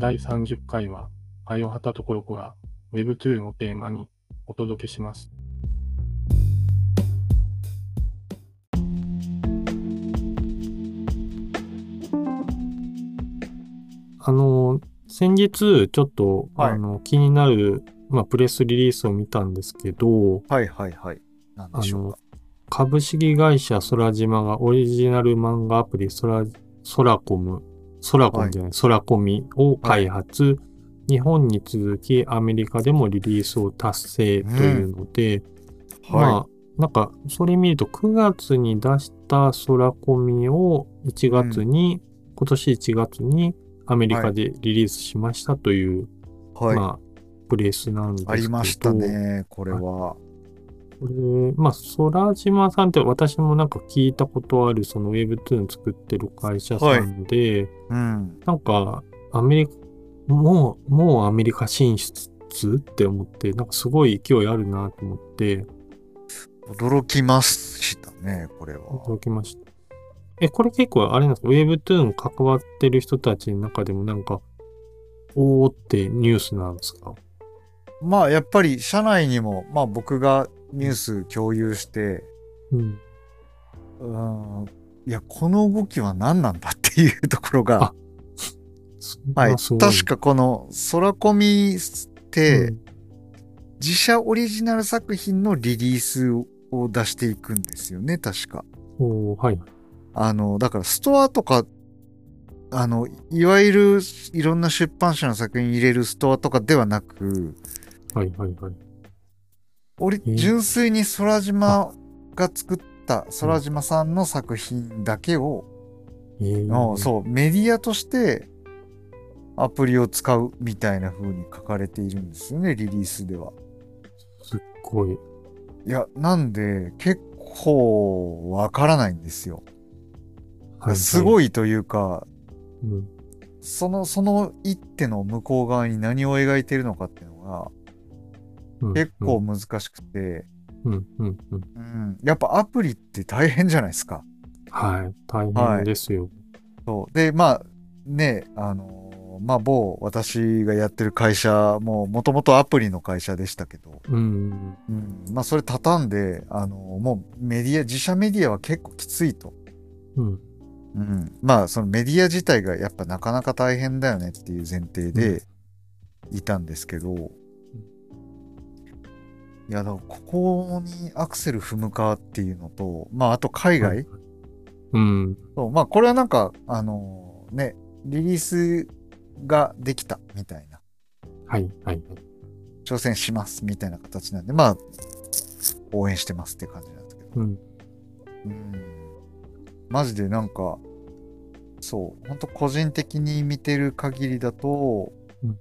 第30回は、バイオハタとコロコが Web2 をテーマにお届けします。あの、先日、ちょっと、はいあの、気になる、まあ、プレスリリースを見たんですけど、はいはいはい。なんでしょうか。株式会社空島がオリジナル漫画アプリ空、空コム、空コムじゃない、空コミを開発、日本に続きアメリカでもリリースを達成というので、まはあ、なんか、それ見ると9月に出した空コミを1月に、今年1月にアメリカでリリースしましたという、い。はい。まあ、プレスなんですけど。ありましたね、これは。これ、まあ、空島さんって私もなんか聞いたことあるその Webtoon 作ってる会社さんで、うん。なんかアメリカ、もう、もうアメリカ進出って思って、なんかすごい勢いあるなと思って驚きましたね、これは。驚きました。え、これ結構あれなんですか ?Webtoon 関わってる人たちの中でもなんか、おーってニュースなんですか？まあ、やっぱり社内にも、まあ僕がニュース共有して、うん。うん、いや、この動きは何なんだっていうところがあ、はい。確かこの空コミって、うん自社オリジナル作品のリリースを出していくんですよね、確か。おーはい。あの、だからストアとか、あの、いわゆるいろんな出版社の作品入れるストアとかではなく、はいはいはい。オリえー純粋に空島が作った空島さんの作品だけを、えーのそう、メディアとしてアプリを使うみたいな風に書かれているんですよね、リリースでは。すっごい。いや、なんで結構わからないんですよ。すい。ごいというか、うんその、その一手の向こう側に何を描いているのかっていうのがうん結構難しくて、うん、うん、うん。うん、やっぱアプリって大変じゃないですか。はい。大変ですよ。そう。で、まあ、ね、あのーまあ、某私がやってる会社も、もともとアプリの会社でしたけど、うん。うん、まあ、それ畳んで、あのーもうメディア、自社メディアは結構きついと。うん。うん。まあ、そのメディア自体がやっぱなかなか大変だよねっていう前提でいたんですけど、いや、だここにアクセル踏むかっていうのと、まあ、あと海外、うん。そう、まあ、これはなんか、あのーね、リリースができたみたいな、はい、はい。挑戦しますみたいな形なんで、まあ、応援してますって感じなんですけど。うん。うん。マジでなんか、そう、ほんと個人的に見てる限りだと、うん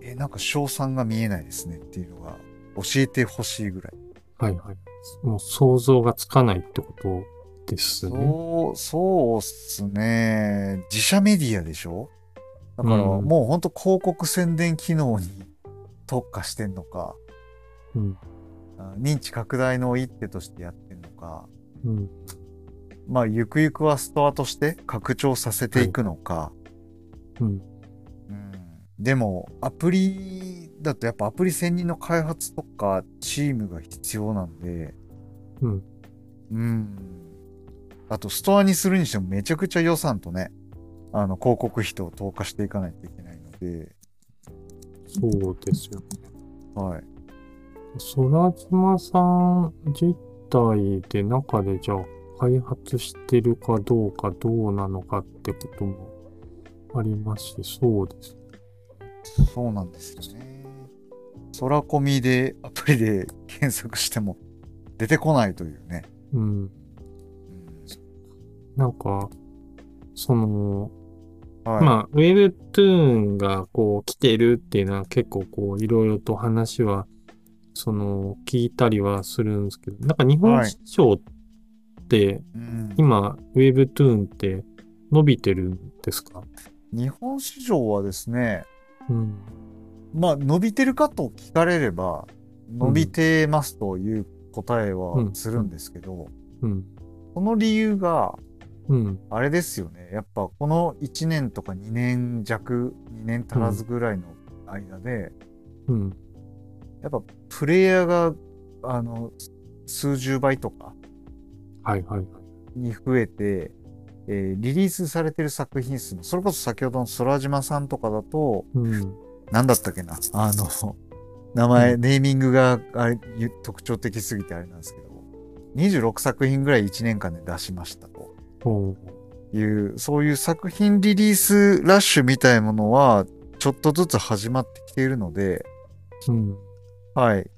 え、なんか賞賛が見えないですねっていうのが教えてほしいぐらい。はい、はい。もう想像がつかないってことですね。そう、そうっすね。自社メディアでしょ？だからうんもうほんと広告宣伝機能に特化してんのか、うん。あ認知拡大の一手としてやってんのか、うん。まあゆくゆくはストアとして拡張させていくのか、うん。うんでもアプリだとやっぱアプリ専任の開発とかチームが必要なんで、うん。うん。あと、ストアにするにしてもめちゃくちゃ予算とね、あの、広告費と投下していかないといけないので、そうですよね。はい。空島さん自体で中でじゃあ開発してるかどうかどうなのかってこともありますし、そうです。そうなんですよね。空コミでアプリで検索しても出てこないというね。うん。うんなんか、その、はい。まあ、Webtoon がこう来てるっていうのは結構こういろいろと話は、その聞いたりはするんですけど、なんか日本市場ってうん今 Webtoon って伸びてるんですか？日本市場はですね、うん。まあ、伸びてるかと聞かれれば、伸びてますという答えはするんですけど、うん。その理由が、うん。あれですよね。やっぱこの1年とか2年弱、2年足らずぐらいの間で、うん。やっぱプレイヤーが、あの、数十倍とかはいはいはい。えーリリースされてる作品数も、それこそ先ほどの空島さんとかだと、うん。なんだったっけな？あの、名前、うネーミングがあれゆ特徴的すぎてあれなんですけど、26作品ぐらい1年間で出しましたという、そういう作品リリースラッシュみたいなものは、ちょっとずつ始まってきているので、うん。はい。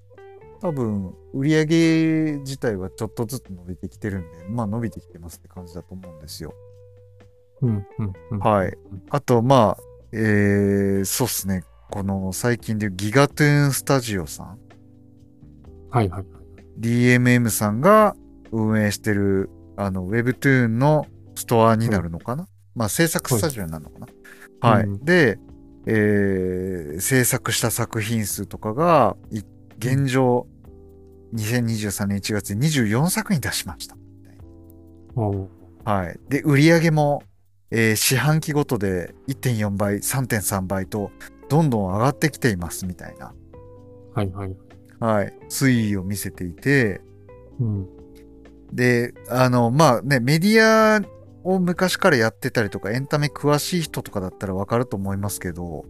多分、売り上げ自体はちょっとずつ伸びてきてるんで、まあ伸びてきてますって感じだと思うんですよ。うん。うん。うん。はい。あと、まあ、えー、そうっすね。この最近でギガトゥーンスタジオさん、はいはい。DMM さんが運営してる、あの、Webtoon のストアになるのかな、まあ、制作スタジオになるのかな、はい、うんで、えー制作した作品数とかが、い現状、2023年1月で24作品出しました。はい。で、売り上げも、えー四半期ごとで1.4倍、3.3倍と、どんどん上がってきていますみたいな、はいはい。はい、推移を見せていて、うん。で、あの、まあね、メディアを昔からやってたりとか、エンタメ詳しい人とかだったらわかると思いますけど、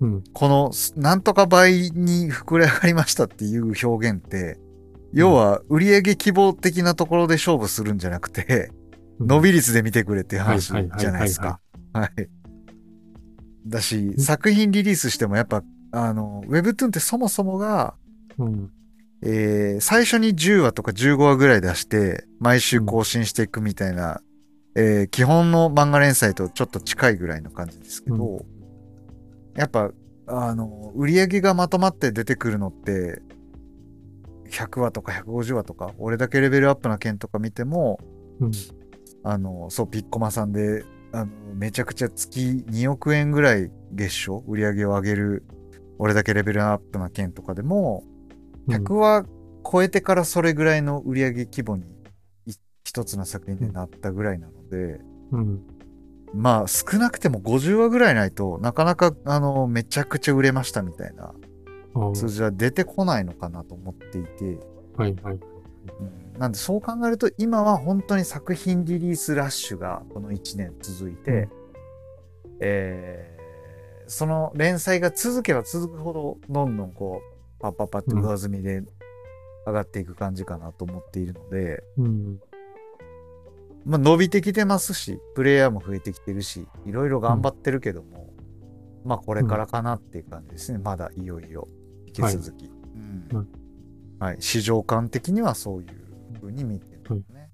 うん。この、なんとか倍に膨れ上がりましたっていう表現って、要は、売上規模的なところで勝負するんじゃなくて、伸び率で見てくれっていう話じゃないですか。はい。だし、作品リリースしてもやっぱ、あの、Webtoon ってそもそもが、うん。えー最初に10話とか15話ぐらい出して、毎週更新していくみたいな、えー基本の漫画連載とちょっと近いぐらいの感じですけど、うやっぱ、あの、売り上げがまとまって出てくるのって、100話とか150話とか、俺だけレベルアップな件とか見ても、うん。あの、そう、ピッコマさんで、あの、めちゃくちゃ月2億円ぐらい月賞、売り上げを上げる、俺だけレベルアップな件とかでも、100話超えてからそれぐらいの売り上げ規模にい一つの作品でなったぐらいなので、うん。まあ少なくても50話ぐらいないとなかなかあのめちゃくちゃ売れましたみたいな数字は出てこないのかなと思っていて、はいはい。うん。なんでそう考えると今は本当に作品リリースラッシュがこの1年続いて、えーその連載が続けば続くほどどんどんこうパッパッパって上積みで上がっていく感じかなと思っているので、うん。まあ、伸びてきてますしプレイヤーも増えてきてるしいろいろ頑張ってるけども、まあこれからかなっていう感じですね。まだいよいよ。引き続き、はい、市場感的にはそういう風に見てるんですね。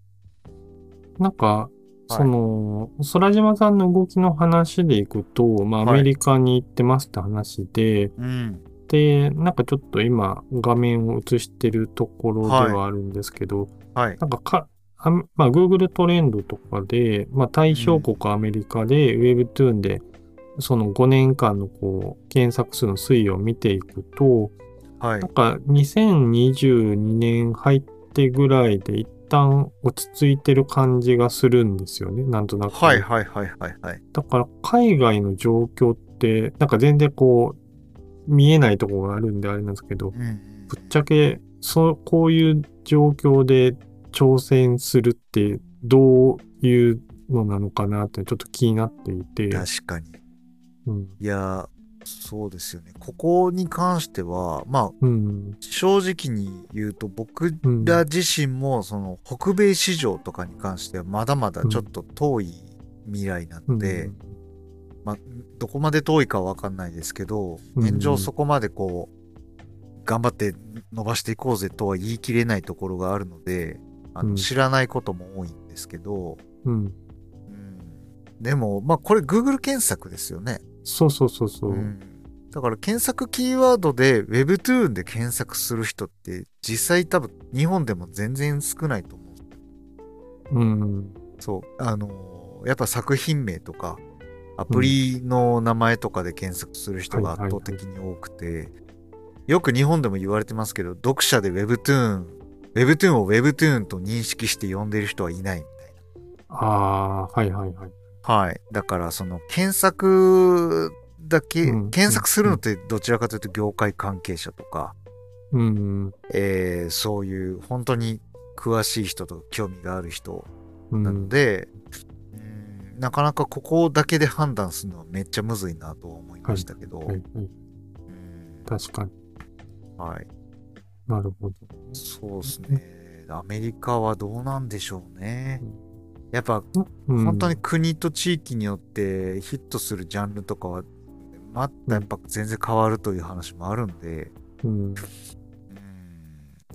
なんか、その、空島さんの動きの話でいくと、まあ、アはい。メリカに行ってますって話で、うん。で、なんかちょっと今、画面を映してるところではあるんですけど、はい。なんかか、あまあ、Google トレンドとかで、まあ、対象国アメリカで Webtoon で、その5年間のこう、検索数の推移を見ていくと、はいなんか2022年入ってぐらいで一旦落ち着いてる感じがするんですよね、なんとなく。はいはいはいはいはい。だから海外の状況って、なんか全然こう、見えないところがあるんであれなんですけど、うんぶっちゃけ、そう、こういう状況で挑戦するってどういうのなのかなってちょっと気になっていて、確かに。うん。いや、そうですよね。ここに関しては、まあ、うん。正直に言うと、僕うん。ら自身も、その、北米市場とかに関しては、まだまだちょっと遠い未来なので、まあ、どこまで遠いかは分かんないですけど、うん現状そこまでこう、頑張って伸ばしていこうぜとは言い切れないところがあるので、あのうん知らないことも多いんですけど、うん。うん、でも、まあこれ Google 検索ですよね。そうそうそうそう。うんだから検索キーワードで Webtoon で検索する人って実際多分日本でも全然少ないと思う。うん。そう。あのーやっぱ作品名とかアプリの名前とかで検索する人が圧倒的に多くて、よく日本でも言われてますけど、読者で Webtoon、Webtoon を Webtoon と認識して読んでる人はいないみたいああー、はいはいはい。はい。だから、その、検索だけ、うん検索するのってどちらかというと業界関係者とか、うん。えーそういう本当に詳しい人と興味がある人うん。なので、うんなかなかここだけで判断するのはめっちゃむずいなとは思いましたけど、はいはい。うん確かに。はい。なるほど。そうですね。アメリカはどうなんでしょうねうん。やっぱうん、本当に国と地域によってヒットするジャンルとかは、またやっぱ全然変わるという話もあるんで、うん。うん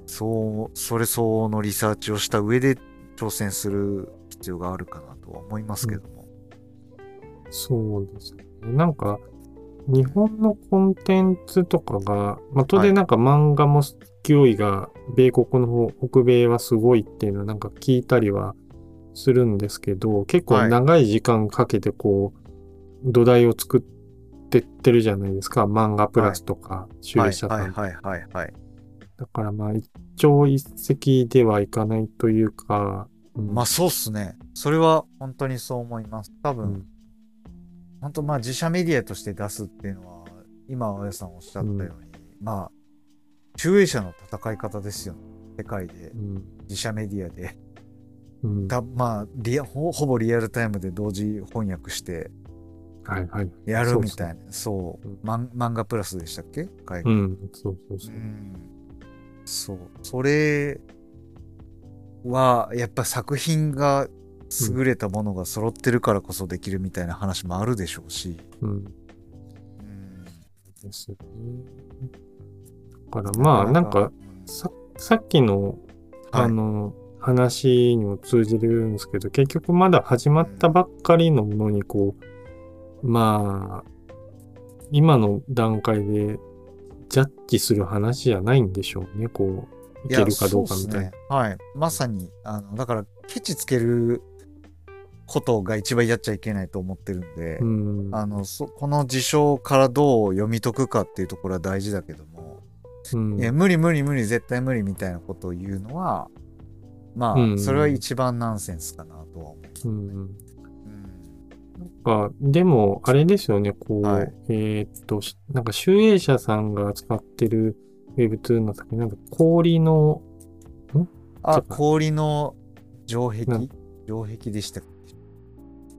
そう、それ相応のリサーチをした上で挑戦する必要があるかなとは思いますけども。そうですね。なんか、日本のコンテンツとかが、まあ、当然なんか漫画も勢いが、米国の方、北米はすごいっていうのはなんか聞いたりはするんですけど、結構長い時間かけてこう、土台を作ってってるじゃないですか。漫画プラスとか、集はい英社さん。はいはいはいはい。だからまあ、一朝一夕ではいかないというか、うんまあそうっすね。それは本当にそう思います。多分、うん本当まあ自社メディアとして出すっていうのは、今、青谷さんおっしゃったように、まあ、集英社の戦い方ですよね。世界でう、ん自社メディアで。うまあリアほ、ほぼリアルタイムで同時翻訳してはいはい。やるみたいな。そう漫画プラスでしたっけ？海う外。ん、そうそうそうう。ん。そう。それは、やっぱ作品が優れたものが揃ってるからこそできるみたいな話もあるでしょうし。うん。うん。ですよね。だからまあ、なんか、ささっきの、はいあの、話にも通じるんですけど、結局まだ始まったばっかりのものに、こう、まあ、今の段階でジャッジする話じゃないんでしょうね、こう、いけるかどうかみたいな。やそうっすね。はい。まさに、あの、だから、ケチつけることが一番やっちゃいけないと思ってるんで、うん。あの、そ、この事象からどう読み解くかっていうところは大事だけども、うんいや、無理無理無理、絶対無理みたいなことを言うのは、まあ、うんそれは一番ナンセンスかなとは思う。うんうん。か、でも、あれですよね、こう、はいえーっと、しなんか、集英社さんが使ってる Webtoon の作品、なんか氷の、あ、ちょっと氷の城壁？うん？城壁でしたっけ？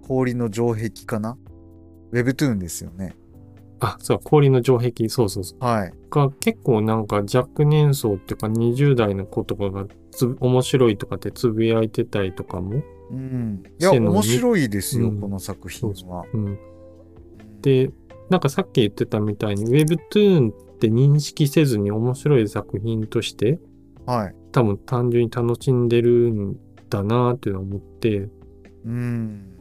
氷の城壁かな ?Webtoon ですよね。あ、そう、氷の城壁、そうそうそう。はい。が結構なんか若年層っていうか20代の子とかがつ面白いとかってつぶやいてたりとかも。うん。いや、面白いですよ、うんこの作品そは。うん。で、なんかさっき言ってたみたいに Webtoon って認識せずに面白い作品としてはい。多分単純に楽しんでるんだなっていうのを思って、うん。うん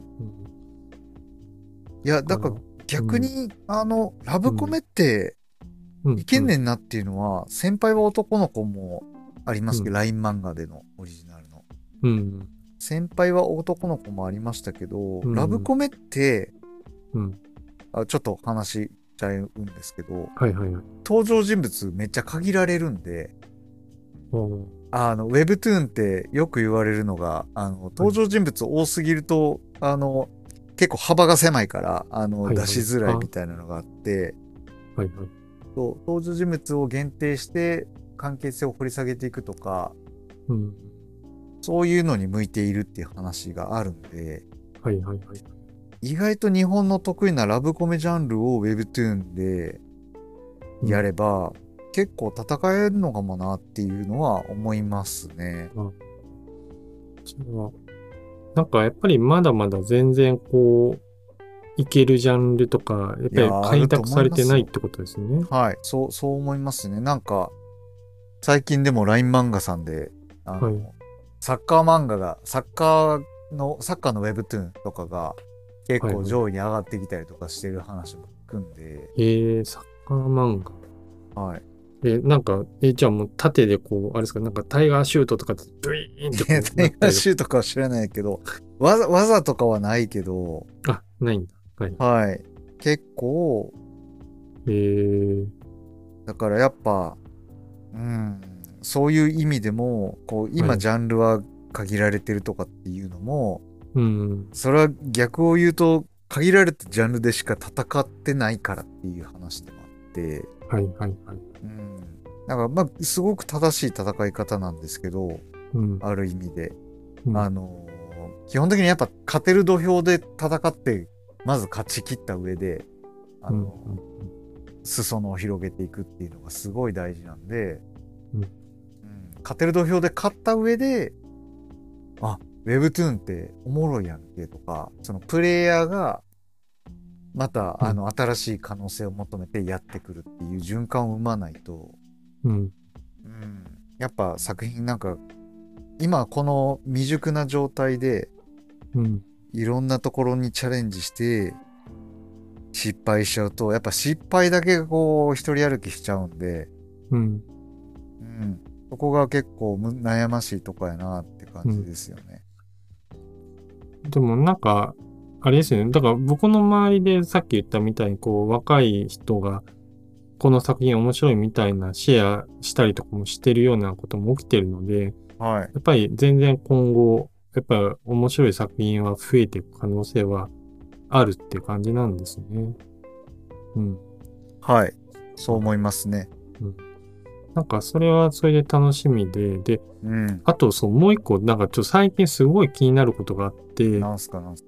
いや、だから逆に、あの、ラブコメってうんいけんねんなっていうのは、先輩は男の子もありますけど、うん LINE 漫画でのオリジナルの。うん。先輩は男の子もありましたけど、うんラブコメって、うん。あちょっと話しちゃうんですけど、はいはいはい。登場人物めっちゃ限られるんで、あの、Webtoon ってよく言われるのが、あの、登場人物多すぎると、あの、結構幅が狭いから、あの、はいはい出しづらいみたいなのがあって、はいはい。そう登場人物を限定して関係性を掘り下げていくとか、うん。そういうのに向いているっていう話があるんで、はいはいはい。意外と日本の得意なラブコメジャンルを Webtoon でやれば、結構戦えるのかもなっていうのは思いますね。あなんかやっぱりまだまだ全然こう、いけるジャンルとか、やっぱり開拓されてないってことですね。はい。そう、そう思いますね。なんか、最近でも LINE 漫画さんで、あの、はいサッカー漫画が、サッカーの、サッカーの Webtoon とかが結構はいはい上位に上がってきたりとかしてる話も聞くんで、えー、サッカー漫画。はい。え、なんか、え、じゃあもう縦でこう、あれですか、なんかタイガーシュートとかでブイーンってタイガーシューとかは知らないけど、技、技とかはないけど、あ、ないんだ。はい。はい。結構、えー、だからやっぱ、うん、そういう意味でも、こう、今はいジャンルは限られてるとかっていうのも、うん。そそれは逆を言うと、限られたジャンルでしか戦ってないからっていう話でもあって、はいはいはい。うん。だからまあ、すごく正しい戦い方なんですけど、うん。ある意味で。うんあのー基本的にやっぱ勝てる土俵で戦って、まず勝ち切った上で、あうんの裾野を広げていくっていうのがすごい大事なんで、うんうん勝てる土俵で勝った上で、あ、Webtoon っておもろいやんけとか、そのプレイヤーが、また、うんあの、新しい可能性を求めてやってくるっていう循環を生まないと、うん。うん、やっぱ作品なんか、今この未熟な状態で、うん。いろんなところにチャレンジして、失敗しちゃうと、やっぱ失敗だけがこう、一人歩きしちゃうんで、うん。うん。そこが結構む悩ましいとこやなって感じですよね。でもなんか、あれですよね。だから僕の周りでさっき言ったみたいに、こう、若い人が、この作品面白いみたいなシェアしたりとかもしてるようなことも起きてるので、はい。やっぱり全然今後、やっぱり面白い作品は増えていく可能性はあるっていう感じなんですね。うん。はい。そう思いますね。なんかそれはそれで楽しみで、で、うん。あとそう、もう一個、なんかちょっと最近すごい気になることがあって、なんすかなんすか。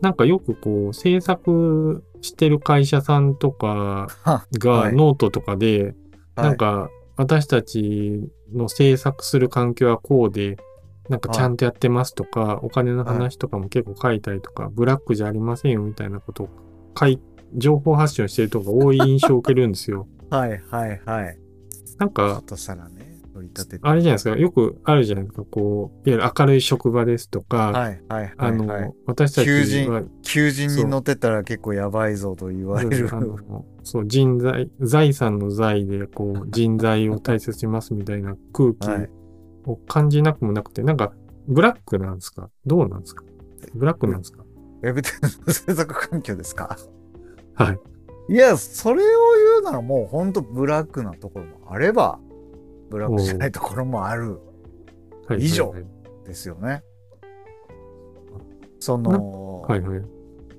なんかよくこう、制作してる会社さんとかはがはいノートとかで、はいなんか私たちの制作する環境はこうで、なんかちゃんとやってますとか、お金の話とかも結構書いたりとか、ブラックじゃありませんよみたいなことを書い、情報発信をしてるとこが多い印象を受けるんですよ。はいはいはい。なんか、としたらね、取り立てて。あれじゃないですか、よくあるじゃないですか、こう、いわゆる明るい職場ですとか、はいはいあの、はいはい。私たち求人は、求人に乗ってたら結構やばいぞと言われる。そう、人材、財産の財で、こう、人材を大切にしますみたいな空気はいを感じなくもなくて、なんか、ブラックなんですか？どうなんですか？ブラックなんですか？ウェブ制作環境ですか？はい。いや、それを言うならもうほんとブラックなところもあれば、ブラックじゃないところもあるはい。以上はいですよね。その、はいはい。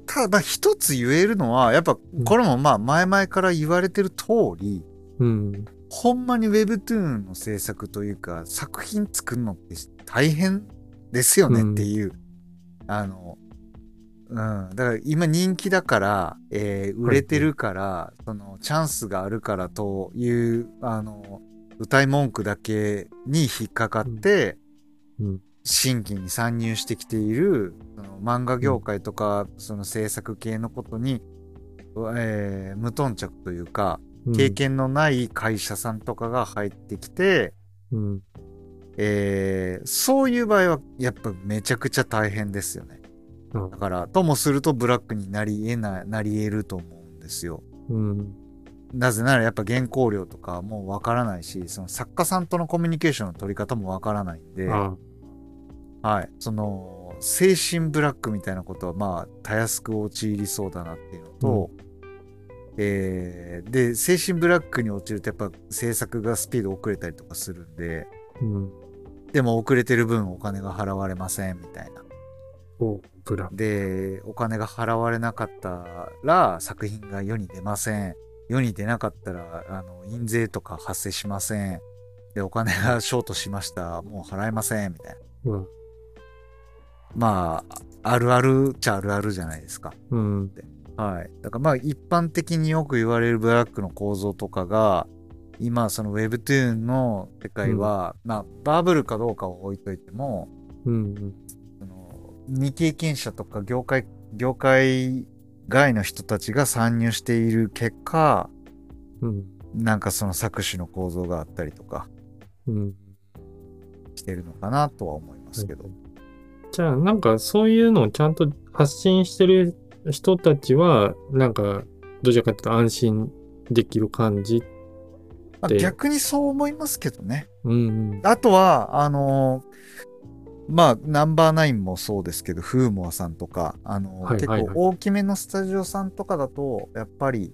ただ一つ言えるのは、やっぱこれもまあ前々から言われてる通り、うん。ほんまに Webtoon の制作というか、作品作るのって大変ですよねっていう。あの、うん。だから今人気だから、えー売れてるから、そのチャンスがあるからという、あの、歌い文句だけに引っかかって、うん。新規に参入してきているその漫画業界とか、その制作系のことに、えー無頓着というか、うん経。験のない会社さんとかが入ってきて、うん。えーそういう場合はやっぱめちゃくちゃ大変ですよね。うんだから、ともするとブラックになり得ない、なり得ると思うんですよ。うん。なぜならやっぱ原稿料とかもうわからないし、その作家さんとのコミュニケーションの取り方もわからないんで、あはい。その、精神ブラックみたいなことは、まあ、たやすく陥りそうだなっていうのと、えーで、精神ブラックに陥ると、やっぱ制作がスピード遅れたりとかするんで、うん。でも遅れてる分お金が払われませんみたいな。お。で、お金が払われなかったら作品が世に出ません。世に出なかったら、あの、印税とか発生しません。で、お金がショートしました。もう払えません。みたいな。うん。まあ、あるあるっちゃあるあるじゃないですか。うん。はい。だからまあ一般的によく言われるブラックの構造とかが、今その Webtoon の世界は、まあバブルかどうかを置いといても、うん。その未経験者とか業界、業界外の人たちが参入している結果、うん。なんかその搾取の構造があったりとかうん。してるのかなとは思いますけど。じゃあ、なんかそういうのをちゃんと発信してる人たちは、なんか、どちらかというと安心できる感じ。逆にそう思いますけどね。うん。あとは、あのーまあ、ナンバーナインもそうですけど、フーモアさんとか、あのーはいはいはい結構大きめのスタジオさんとかだと、やっぱり、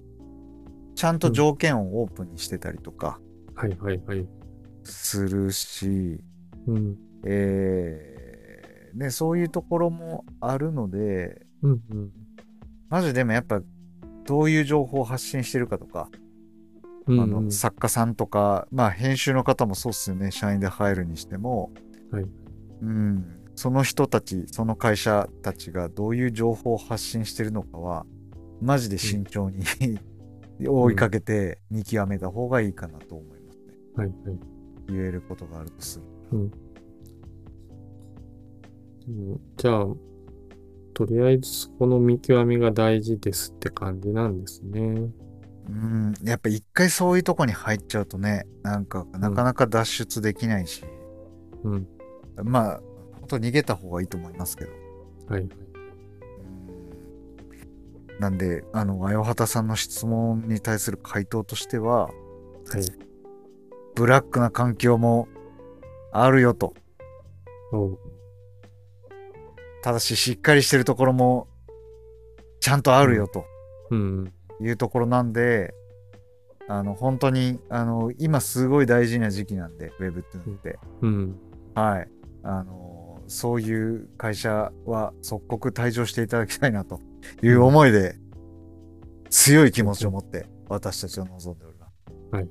ちゃんと条件をオープンにしてたりとかはいはいはい。するし、うん。えーね、そういうところもあるので、うんうん。まずでもやっぱ、どういう情報を発信してるかとか、うんあの作家さんとか、まあ編集の方もそうっすよね、社員で入るにしても、はいうん、その人たち、その会社たちがどういう情報を発信してるのかは、マジで慎重に、追いかけて見極めた方がいいかなと思いますね。はいはい。言えることがあるとする。うんじゃあ、とりあえずこの見極めが大事ですって感じなんですね。うん、やっぱ一回そういうとこに入っちゃうとね、なんかなかなか脱出できないし、うん。まあ、本当逃げた方がいいと思いますけど。はいなんで、あの、あよはたさんの質問に対する回答としては、はい。ブラックな環境もあるよと。ただし、しっかりしてるところもちゃんとあるよとうん。いうところなんで、あの、本当に、あの、今すごい大事な時期なんで、Web って。うん。はい。あの、そういう会社は即刻退場していただきたいなという思いで、強い気持ちを持って私たちは望んでおりまわ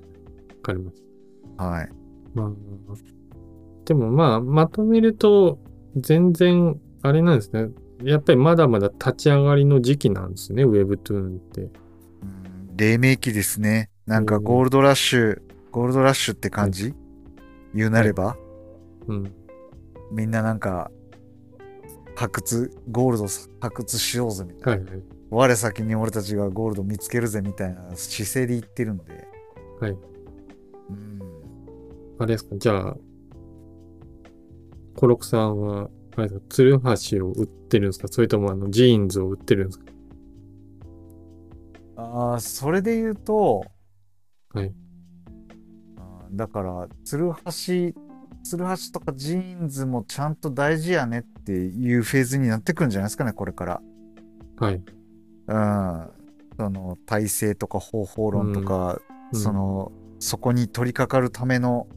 かります。す。はい。まあ、でもまあ、まとめると、全然、あれなんですね。やっぱりまだまだ立ち上がりの時期なんですね、Webtoon って。うん黎明期ですね。なんかうんゴールドラッシュ、ゴールドラッシュって感じ、言うなれば、うん。みんななんか、発掘、ゴールド発掘しようぜみたいな。はいはい。我先に俺たちがゴールド見つけるぜみたいな姿勢で言ってるんで。はい。うん。あれですか、じゃあ、コロクさんは、あれですか、ツルハシを売ってるんですか？それともあの、ジーンズを売ってるんですか？ああ、それで言うと、はい。だから、ツルハシ、ツルハシとかジーンズもちゃんと大事やねっていうフェーズになってくんじゃないですかね、これから。はい。うん。その、体制とか方法論とか、うんその、そこに取り掛かるための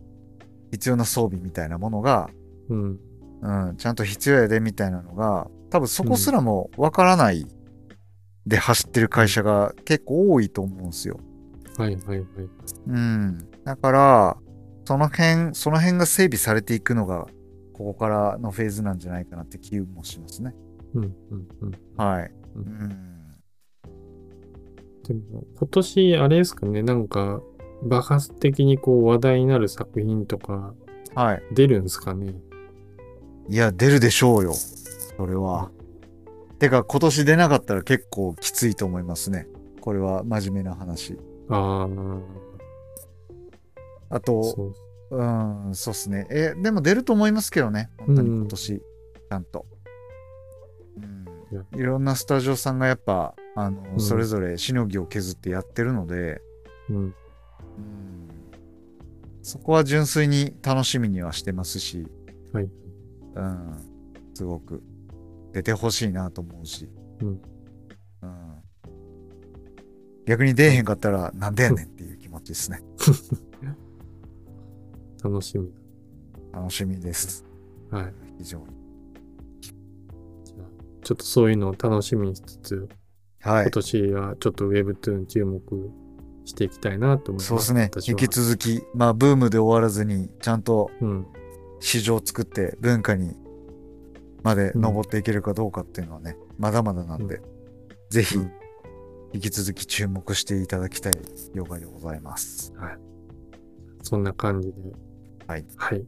必要な装備みたいなものが、うん。うん、ちゃんと必要やでみたいなのが、多分そこすらもわからないで走ってる会社が結構多いと思うんですよ。はいはいはい。うん。だから、その辺、その辺が整備されていくのが、ここからのフェーズなんじゃないかなって気もしますね。うんうんうん。はい。ううんん。でも、今年、あれですかね、なんか、爆発的にこう話題になる作品とかはい。出るんですかね？いや、出るでしょうよ。それは。てか、今年出なかったら結構きついと思いますね。これは真面目な話。ああ、あと、そう。うん、そうっすね。え、でも出ると思いますけどね。本当に今年、ちゃんと。うん、いろんなスタジオさんがやっぱ、あの、うんそれぞれしのぎを削ってやってるので、うん。うん、そこは純粋に楽しみにはしてますし、はい。うん、すごく出てほしいなと思うし、うんうん逆に出えへんかったら、なんでやねんっていう気持ちですね。楽しみ。楽しみです。はい。非常に。じゃあ、ちょっとそういうのを楽しみにしつつ、はい今。年はちょっと Webtoon 注目していきたいなと思います。そうですね。引き続き、まあ、ブームで終わらずに、ちゃんとうん。市場を作って文化にまで登っていけるかどうかっていうのはね、まだまだなんで、ぜひうん引き続き注目していただきたい了解でございます。そんな感じで。はい、はい。